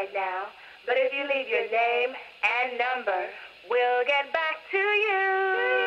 right now, but if you leave your name and number, we'll get back to you.